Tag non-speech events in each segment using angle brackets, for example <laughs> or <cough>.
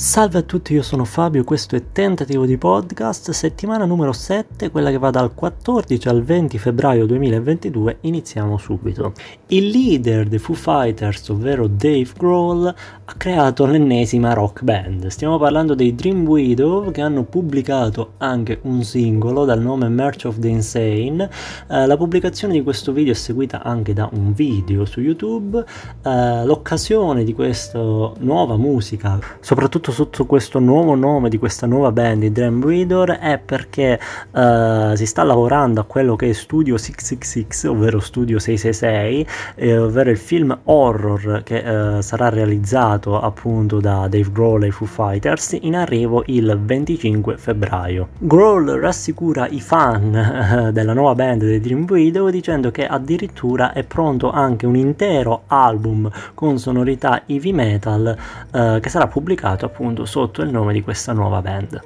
Salve a tutti, io sono Fabio, questo è Tentativo di Podcast, settimana numero 7, quella che va dal 14 al 20 febbraio 2022, iniziamo subito. Il leader dei Foo Fighters, ovvero Dave Grohl, ha creato l'ennesima rock band. Stiamo parlando dei Dream Widow che hanno pubblicato anche un singolo dal nome March of the Insane. Eh, la pubblicazione di questo video è seguita anche da un video su YouTube. Eh, l'occasione di questa nuova musica, soprattutto soprattutto sotto questo nuovo nome di questa nuova band, i Dream Breeder, è perché uh, si sta lavorando a quello che è Studio 666, ovvero Studio 666, eh, ovvero il film horror che uh, sarà realizzato appunto da Dave Grohl e i Foo Fighters in arrivo il 25 febbraio. Grohl rassicura i fan uh, della nuova band dei Dream Breeder dicendo che addirittura è pronto anche un intero album con sonorità heavy metal che sarà pubblicato appunto appunto sotto il nome di questa nuova band.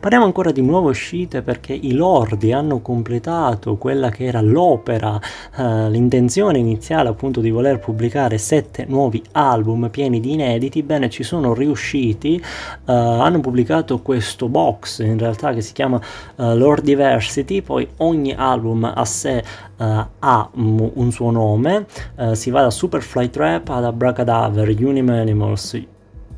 Parliamo ancora di nuove uscite perché i Lordi hanno completato quella che era l'opera, eh, l'intenzione iniziale appunto di voler pubblicare sette nuovi album pieni di inediti, bene ci sono riusciti, eh, hanno pubblicato questo box in realtà che si chiama eh, Lord Diversity, poi ogni album a sé Uh, ha un suo nome, uh, si va da Superfly Trap ad Abracadaver, Animals,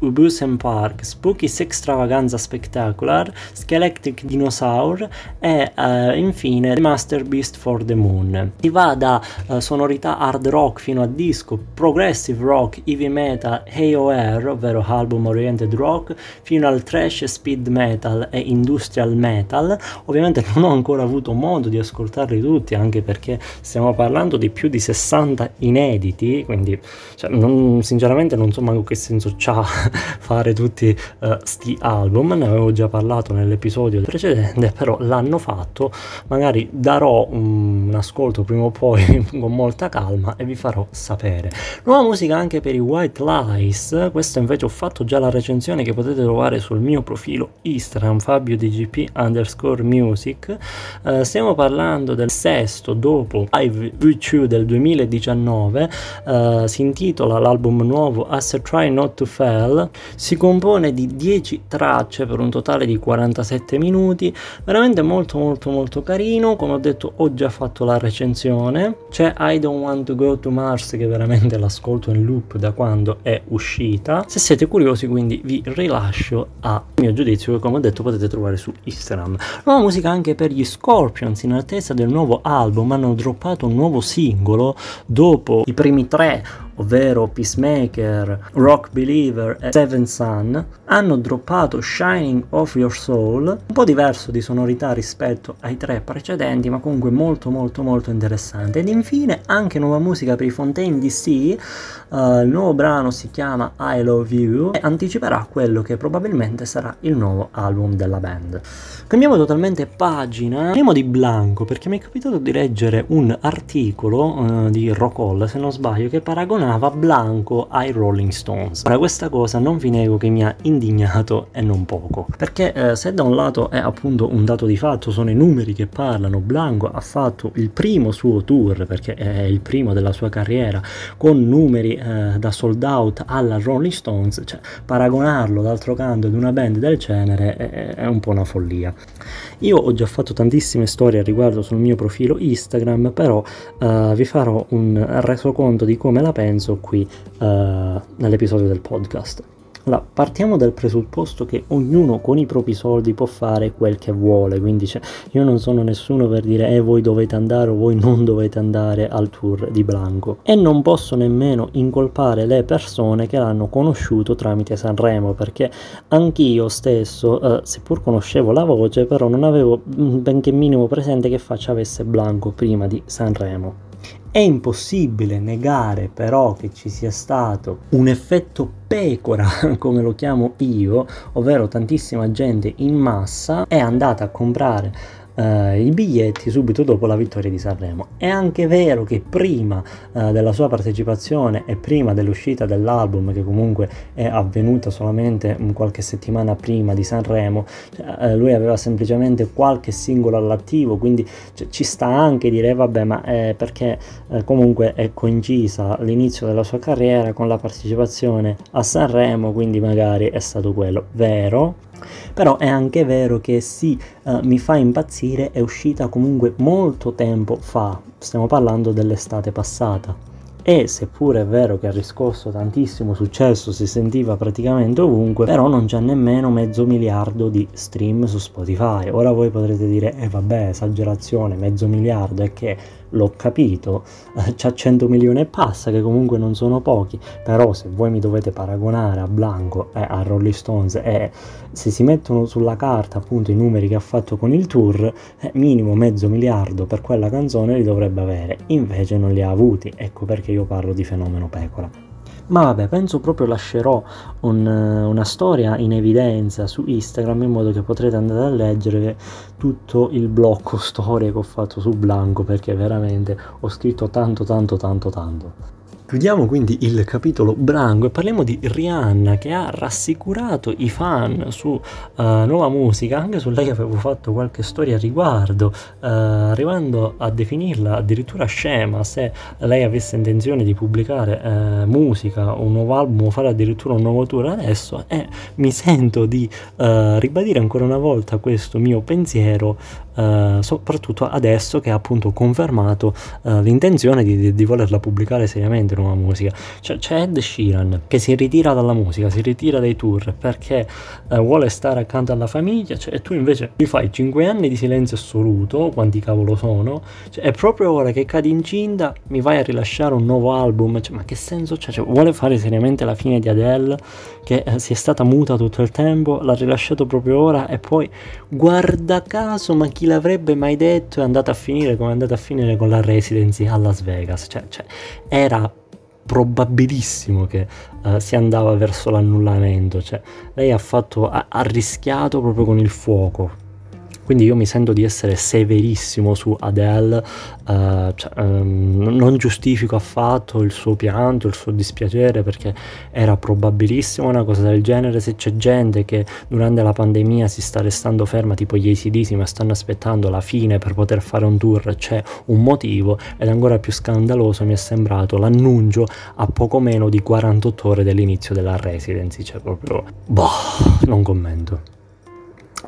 Ubusen Park, Spooky's Extravaganza Spectacular, Skeletic Dinosaur e uh, infine Master Beast for the Moon. Si va da uh, sonorità hard rock fino a disco, progressive rock, heavy metal, AOR, ovvero album oriented rock, fino al trash, speed metal e industrial metal. Ovviamente non ho ancora avuto modo di ascoltarli tutti, anche perché stiamo parlando di più di 60 inediti, quindi cioè, non, sinceramente non so manco che senso c'ha <laughs> fare tutti uh, album, ne avevo già parlato nell'episodio precedente, <laughs> però l'hanno fatto, magari darò un, un ascolto prima o poi <laughs> con molta calma e vi farò sapere. Nuova musica anche per i White Lies, questa invece ho fatto già la recensione che potete trovare sul mio profilo Instagram Fabio underscore music, uh, stiamo parlando del sesto dopo Live V2 del 2019, uh, eh, si intitola l'album nuovo As I Try Not to Fail si compone di 10 tracce per un totale di 47 minuti, veramente molto molto molto carino, come ho detto ho già fatto la recensione, c'è I Don't Want to Go to Mars che veramente l'ascolto in loop da quando è uscita, se siete curiosi quindi vi rilascio a mio giudizio che come ho detto potete trovare su Instagram. Nuova musica anche per gli Scorpions in attesa del nuovo album, hanno droppato un nuovo singolo dopo i primi tre ovvero Peacemaker, Rock Believer e Seven Sun, hanno droppato Shining of Your Soul, un po' diverso di sonorità rispetto ai tre precedenti, ma comunque molto molto molto interessante. Ed infine anche nuova musica per i Fontaine DC, uh, il nuovo brano si chiama I Love You e anticiperà quello che probabilmente sarà il nuovo album della band. Cambiamo totalmente pagina, parliamo di Blanco perché mi è capitato di leggere un articolo uh, di Rockall, se non sbaglio, che paragonava paragonava Blanco ai Rolling Stones. Ora questa cosa non vi nego che mi ha indignato e non poco, perché eh, se da un lato è appunto un dato di fatto, sono i numeri che parlano, Blanco ha fatto il primo suo tour, perché è il primo della sua carriera, con numeri eh, da sold out alla Rolling Stones, cioè paragonarlo d'altro canto ad una band del genere è, è un po' una follia. Io ho già fatto tantissime storie al riguardo sul mio profilo Instagram, però uh, vi farò un resoconto di come la penso qui uh, nell'episodio del podcast. Allora, partiamo dal presupposto che ognuno con i propri soldi può fare quel che vuole, quindi cioè, io non sono nessuno per dire eh voi dovete andare o voi non dovete andare al tour di Blanco e non posso nemmeno incolpare le persone che l'hanno conosciuto tramite Sanremo perché anch'io stesso, eh, seppur conoscevo la voce, però non avevo mm, benché minimo presente che faccia avesse Blanco prima di Sanremo. È impossibile negare però che ci sia stato un effetto pecora, <laughs> come lo chiamo io, ovvero tantissima gente in massa è andata a comprare eh, i biglietti subito dopo la vittoria di Sanremo. È anche vero che prima eh, della sua partecipazione e prima dell'uscita dell'album, che comunque è avvenuta solamente qualche settimana prima di Sanremo, cioè, eh, lui aveva semplicemente qualche singolo all'attivo, quindi cioè, ci sta anche dire vabbè ma perché eh, comunque è coincisa l'inizio della sua carriera con la partecipazione a Sanremo, quindi magari è stato quello vero però è anche vero che sì, uh, mi fa impazzire, è uscita comunque molto tempo fa, stiamo parlando dell'estate passata. E seppure è vero che ha riscosso tantissimo successo, si sentiva praticamente ovunque, però non c'è nemmeno mezzo miliardo di stream su Spotify. Ora voi potrete dire, eh vabbè, esagerazione, mezzo miliardo, è che l'ho capito, eh, <laughs> c'ha 100 milioni e passa, che comunque non sono pochi, però se voi mi dovete paragonare a Blanco e a Rolling Stones e se si mettono sulla carta appunto i numeri che ha fatto con il tour, eh, minimo mezzo miliardo per quella canzone li dovrebbe avere, invece non li ha avuti, ecco perché io parlo di fenomeno pecora. Ma vabbè, penso proprio lascerò un, una storia in evidenza su Instagram in modo che potrete andare a leggere tutto il blocco <laughs> storie che ho fatto su Blanco perché veramente ho scritto tanto tanto tanto tanto. Chiudiamo quindi il capitolo branco e parliamo di Rihanna che ha rassicurato i fan su uh, nuova musica, anche su lei avevo fatto qualche storia a riguardo, uh, arrivando a definirla addirittura scema se lei avesse intenzione di pubblicare uh, musica, un nuovo album o fare addirittura un nuovo tour adesso e mi sento di ribadire ancora una volta questo mio pensiero Uh, soprattutto adesso che ha appunto confermato uh, l'intenzione di, di, di, volerla pubblicare seriamente nuova musica. Cioè, c'è Ed Sheeran che si ritira dalla musica, si ritira dai tour perché uh, vuole stare accanto alla famiglia cioè, e tu invece mi fai 5 anni di silenzio assoluto, quanti cavolo sono, cioè, è proprio ora che cadi incinta mi vai a rilasciare un nuovo album, cioè, ma che senso c'è? Cioè, vuole fare seriamente la fine di Adele che si è stata muta tutto il tempo, l'ha rilasciato proprio ora e poi guarda caso ma chi l'avrebbe mai detto è andato a finire come è andato a finire con la residency a Las Vegas. Cioè, cioè era probabilissimo che uh, si andava verso l'annullamento. Cioè, lei ha, fatto, ha, ha rischiato proprio con il fuoco quindi io mi sento di essere severissimo su Adele, uh, cioè, um, non giustifico affatto il suo pianto, il suo dispiacere perché era probabilissimo una cosa del genere, se c'è gente che durante la pandemia si sta restando ferma tipo gli ACDC ma stanno aspettando la fine per poter fare un tour, c'è un motivo ed ancora più scandaloso mi è sembrato l'annuncio a poco meno di 48 ore dell'inizio della residency, cioè proprio boh, non commento.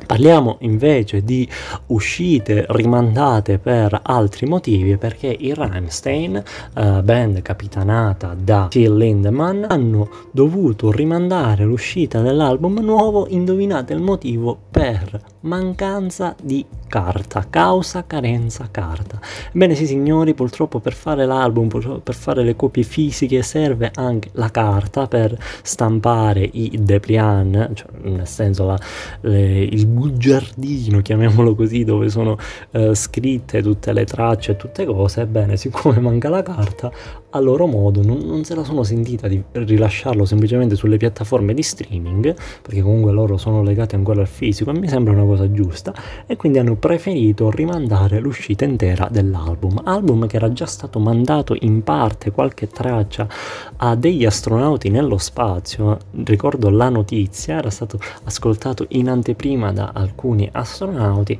Parliamo invece di uscite rimandate per altri motivi perché i Rammstein, uh, band capitanata da Till Lindemann, hanno dovuto rimandare l'uscita dell'album nuovo, indovinate il motivo, per mancanza di carta, causa carenza carta. Ebbene sì signori, purtroppo per fare l'album, per fare le copie fisiche serve anche la carta per stampare i depliant, cioè nel senso la, le, il bugiardino, chiamiamolo così, dove sono eh, scritte tutte le tracce e tutte cose. Ebbene, siccome manca la carta, a loro modo non, non, se la sono sentita di rilasciarlo semplicemente sulle piattaforme di streaming, perché comunque loro sono legati ancora al fisico e mi sembra una cosa giusta, e quindi hanno preferito rimandare l'uscita intera dell'album, album che era già stato mandato in parte qualche traccia a degli astronauti nello spazio, ricordo la notizia, era stato ascoltato in anteprima da alcuni astronauti,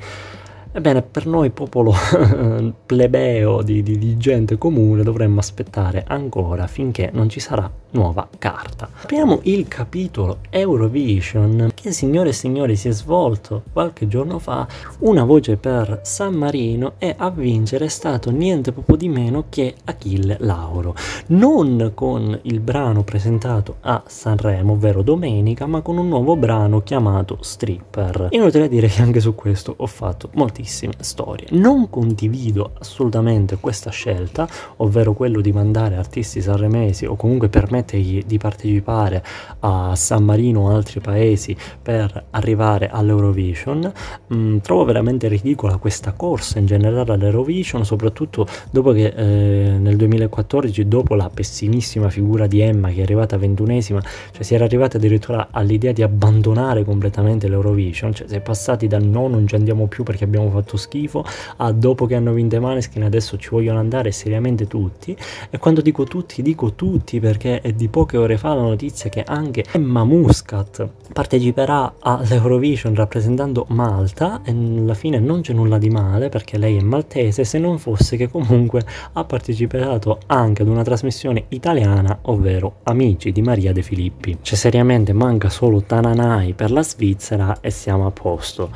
Ebbene, per noi popolo <laughs> plebeo di, di, di, gente comune dovremmo aspettare ancora finché non ci sarà nuova carta. Apriamo il capitolo Eurovision che signore e signori si è svolto qualche giorno fa, una voce per San Marino e a vincere è stato niente poco di meno che Achille Lauro, non con il brano presentato a Sanremo, ovvero domenica, ma con un nuovo brano chiamato Stripper. Inutile dire che anche su questo ho fatto moltissimo tantissime storie. Non condivido assolutamente questa scelta, ovvero quello di mandare artisti sanremesi o comunque permettergli di partecipare a San Marino o altri paesi per arrivare all'Eurovision. Mm, trovo veramente ridicola questa corsa in generale all'Eurovision, soprattutto dopo che eh, nel 2014, dopo la pessimissima figura di Emma che è arrivata ventunesima, cioè si era arrivata addirittura all'idea di abbandonare completamente l'Eurovision, cioè si è passati dal no, non ci andiamo più perché abbiamo fatto schifo, ah, dopo che hanno vinto i Maneskin adesso ci vogliono andare seriamente tutti. E quando dico tutti, dico tutti perché è di poche ore fa la notizia che anche Emma Muscat parteciperà all'Eurovision rappresentando Malta e alla fine non c'è nulla di male perché lei è maltese se non fosse che comunque ha partecipato anche ad una trasmissione italiana ovvero Amici di Maria De Filippi. Cioè seriamente manca solo Tananai per la Svizzera e siamo a posto.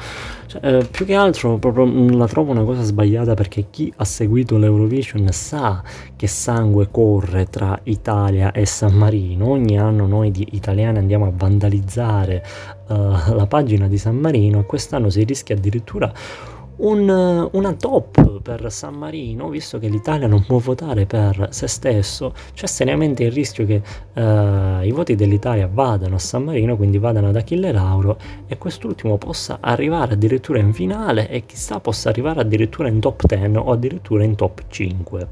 Cioè, eh, più che altro proprio mm, la trovo una cosa sbagliata perché chi ha seguito l'Eurovision sa che sangue corre tra Italia e San Marino. Ogni anno noi di italiani andiamo a vandalizzare uh, la pagina di San Marino e quest'anno si rischia addirittura un, una top per San Marino, visto che l'Italia non può votare per se stesso, c'è seriamente il rischio che uh, i voti dell'Italia vadano a San Marino, quindi vadano ad Achille Lauro e quest'ultimo possa arrivare addirittura in finale e chissà possa arrivare addirittura in top 10 o addirittura in top 5.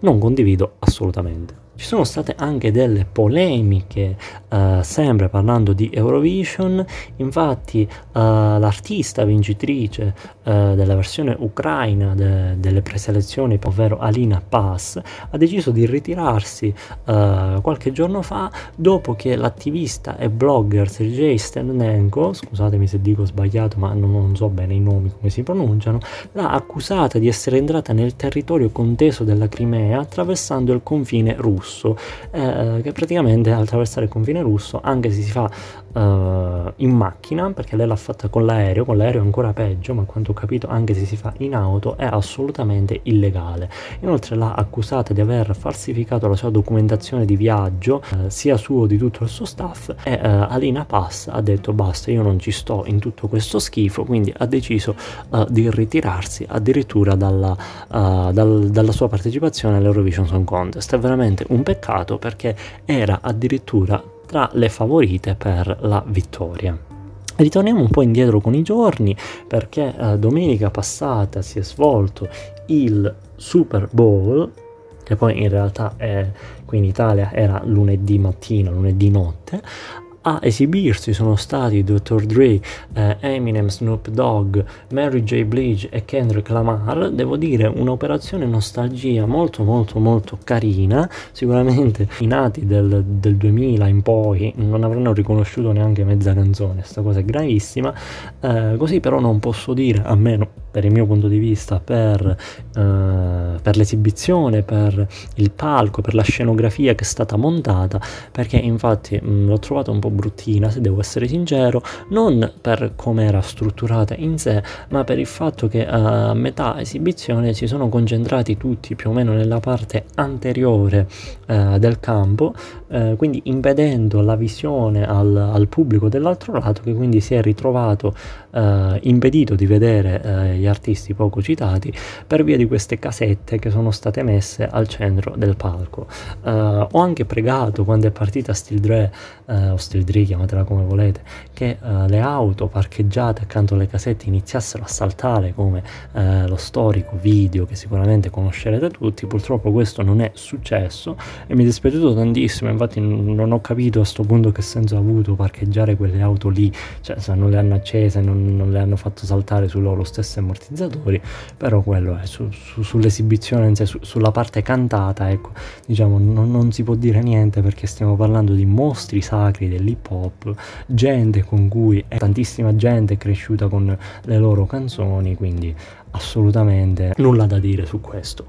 Non condivido assolutamente. Ci sono state anche delle polemiche, eh, sempre parlando di Eurovision, infatti eh, l'artista vincitrice eh, della versione ucraina de- delle preselezioni, ovvero Alina Pass, ha deciso di ritirarsi eh, qualche giorno fa dopo che l'attivista e blogger Sergei Sternenko, scusatemi se dico sbagliato ma non, non so bene i nomi come si pronunciano, l'ha accusata di essere entrata nel territorio conteso della Crimea attraversando il confine russo. Eh, che praticamente attraversare il confine russo, anche se si fa uh, in macchina, perché lei l'ha fatta con l'aereo, con l'aereo è ancora peggio, ma quanto ho capito anche se si fa in auto è assolutamente illegale. Inoltre l'ha accusata di aver falsificato la sua documentazione di viaggio, uh, sia suo di tutto il suo staff, e uh, Alina Pass ha detto basta, io non ci sto in tutto questo schifo, quindi ha deciso di ritirarsi addirittura dalla, dal, dalla sua partecipazione all'Eurovision Song Contest. È veramente un peccato perché era addirittura tra le favorite per la vittoria. Ritorniamo un po' indietro con i giorni perché eh, domenica passata si è svolto il Super Bowl, che poi in realtà è, qui in Italia era lunedì mattina, lunedì notte, a esibirsi sono stati Dr. Dre, eh, Eminem, Snoop Dogg, Mary J. Blige e Kendrick Lamar. Devo dire un'operazione nostalgia molto molto molto carina. Sicuramente i nati del, del 2000 in poi non avranno riconosciuto neanche mezza canzone, questa cosa è gravissima. Eh, così però non posso dire, almeno per il mio punto di vista, per, eh, per l'esibizione, per il palco, per la scenografia che è stata montata, perché infatti mh, l'ho trovato un po' bruttina, se devo essere sincero, non per come era strutturata in sé, ma per il fatto che a metà esibizione si sono concentrati tutti più o meno nella parte anteriore eh, del campo, eh, quindi impedendo la visione al, al, pubblico dell'altro lato che quindi si è ritrovato eh, impedito di vedere eh, gli artisti poco citati per via di queste casette che sono state messe al centro del palco. Eh, ho anche pregato quando è partita Steel Dre o Steel Dre, chiamatela come volete, che le auto parcheggiate accanto alle casette iniziassero a saltare come lo storico video che sicuramente conoscerete tutti, purtroppo questo non è successo e mi è dispiaciuto tantissimo. Infatti non ho capito a questo punto che senso ha avuto parcheggiare quelle auto lì, cioè se non le hanno accese, non, non le hanno fatto saltare su loro stessi ammortizzatori, però quello è su, su, sull'esibizione, su, sulla parte cantata, ecco, diciamo non, non si può dire niente perché stiamo parlando di mostri sacri dell'hip hop, gente con cui tantissima gente è cresciuta con le loro canzoni, quindi assolutamente nulla da dire su questo.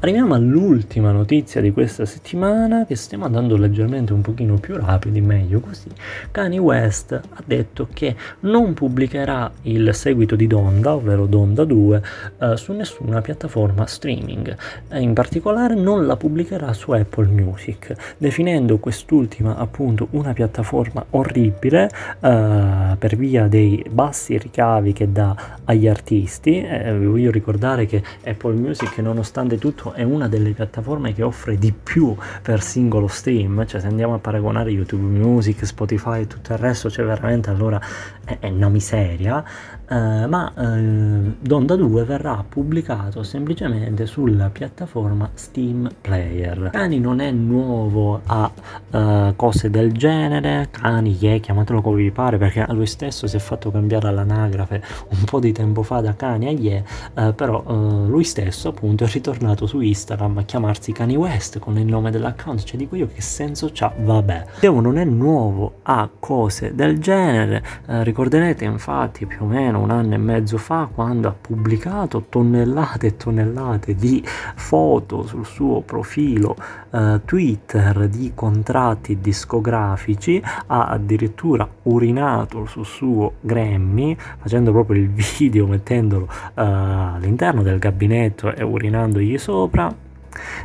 Arriviamo all'ultima notizia di questa settimana che stiamo andando leggermente un pochino più rapidi, meglio così. Kanye West ha detto che non pubblicherà il seguito di Donda, ovvero Donda 2, eh, su nessuna piattaforma streaming. E in particolare non la pubblicherà su Apple Music, definendo quest'ultima appunto una piattaforma orribile eh, per via dei bassi ricavi che dà agli artisti. Eh, vi voglio ricordare che Apple Music nonostante tutto è una delle piattaforme che offre di più per singolo stream, cioè se andiamo a paragonare YouTube Music, Spotify e tutto il resto, cioè veramente allora è, è una miseria, eh, ma eh, Donda 2 verrà pubblicato semplicemente sulla piattaforma Steam Player. Cani non è nuovo a uh, cose del genere, Cani, yeah, chiamatelo come vi pare perché lui stesso si è fatto cambiare all'anagrafe un po' di tempo fa da Cani a Yeah, uh, però uh, lui stesso appunto è ritornato su Instagram a chiamarsi Cani West con il nome dell'account, cioè dico io che senso c'ha, vabbè. Devo non è nuovo a cose del genere, ricorderete infatti più o meno un anno e mezzo fa quando ha pubblicato tonnellate e tonnellate di foto sul suo profilo eh, Twitter di contratti discografici, ha addirittura urinato sul suo Grammy facendo proprio il <laughs> video mettendolo eh, all'interno del gabinetto e urinandogli sopra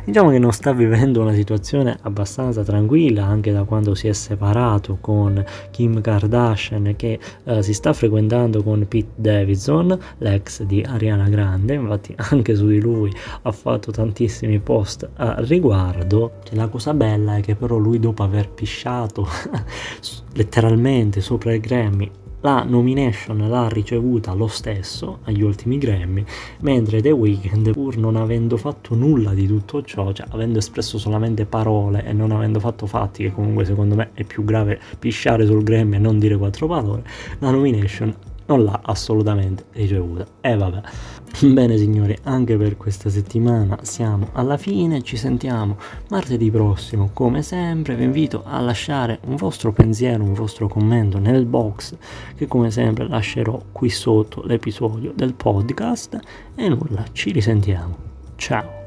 Diciamo che non sta vivendo una situazione abbastanza tranquilla anche da quando si è separato con Kim Kardashian che eh, si sta frequentando con Pete Davidson, l'ex di Ariana Grande, infatti anche su di lui ha fatto tantissimi post a riguardo. Cioè, la cosa bella è che però lui dopo aver pisciato <laughs> letteralmente sopra il Grammy la nomination l'ha ricevuta lo stesso agli ultimi Grammy, mentre The Weeknd, pur non avendo fatto nulla di tutto ciò, cioè avendo espresso solamente parole e non avendo fatto fatti, che comunque secondo me è più grave pisciare sul Grammy e non dire quattro parole, la nomination non l'ha assolutamente ricevuta. E vabbè. Bene signori, anche per questa settimana siamo alla fine, ci sentiamo martedì prossimo come sempre, vi invito a lasciare un vostro pensiero, un vostro commento nel box che come sempre lascerò qui sotto l'episodio del podcast e nulla, ci risentiamo. Ciao!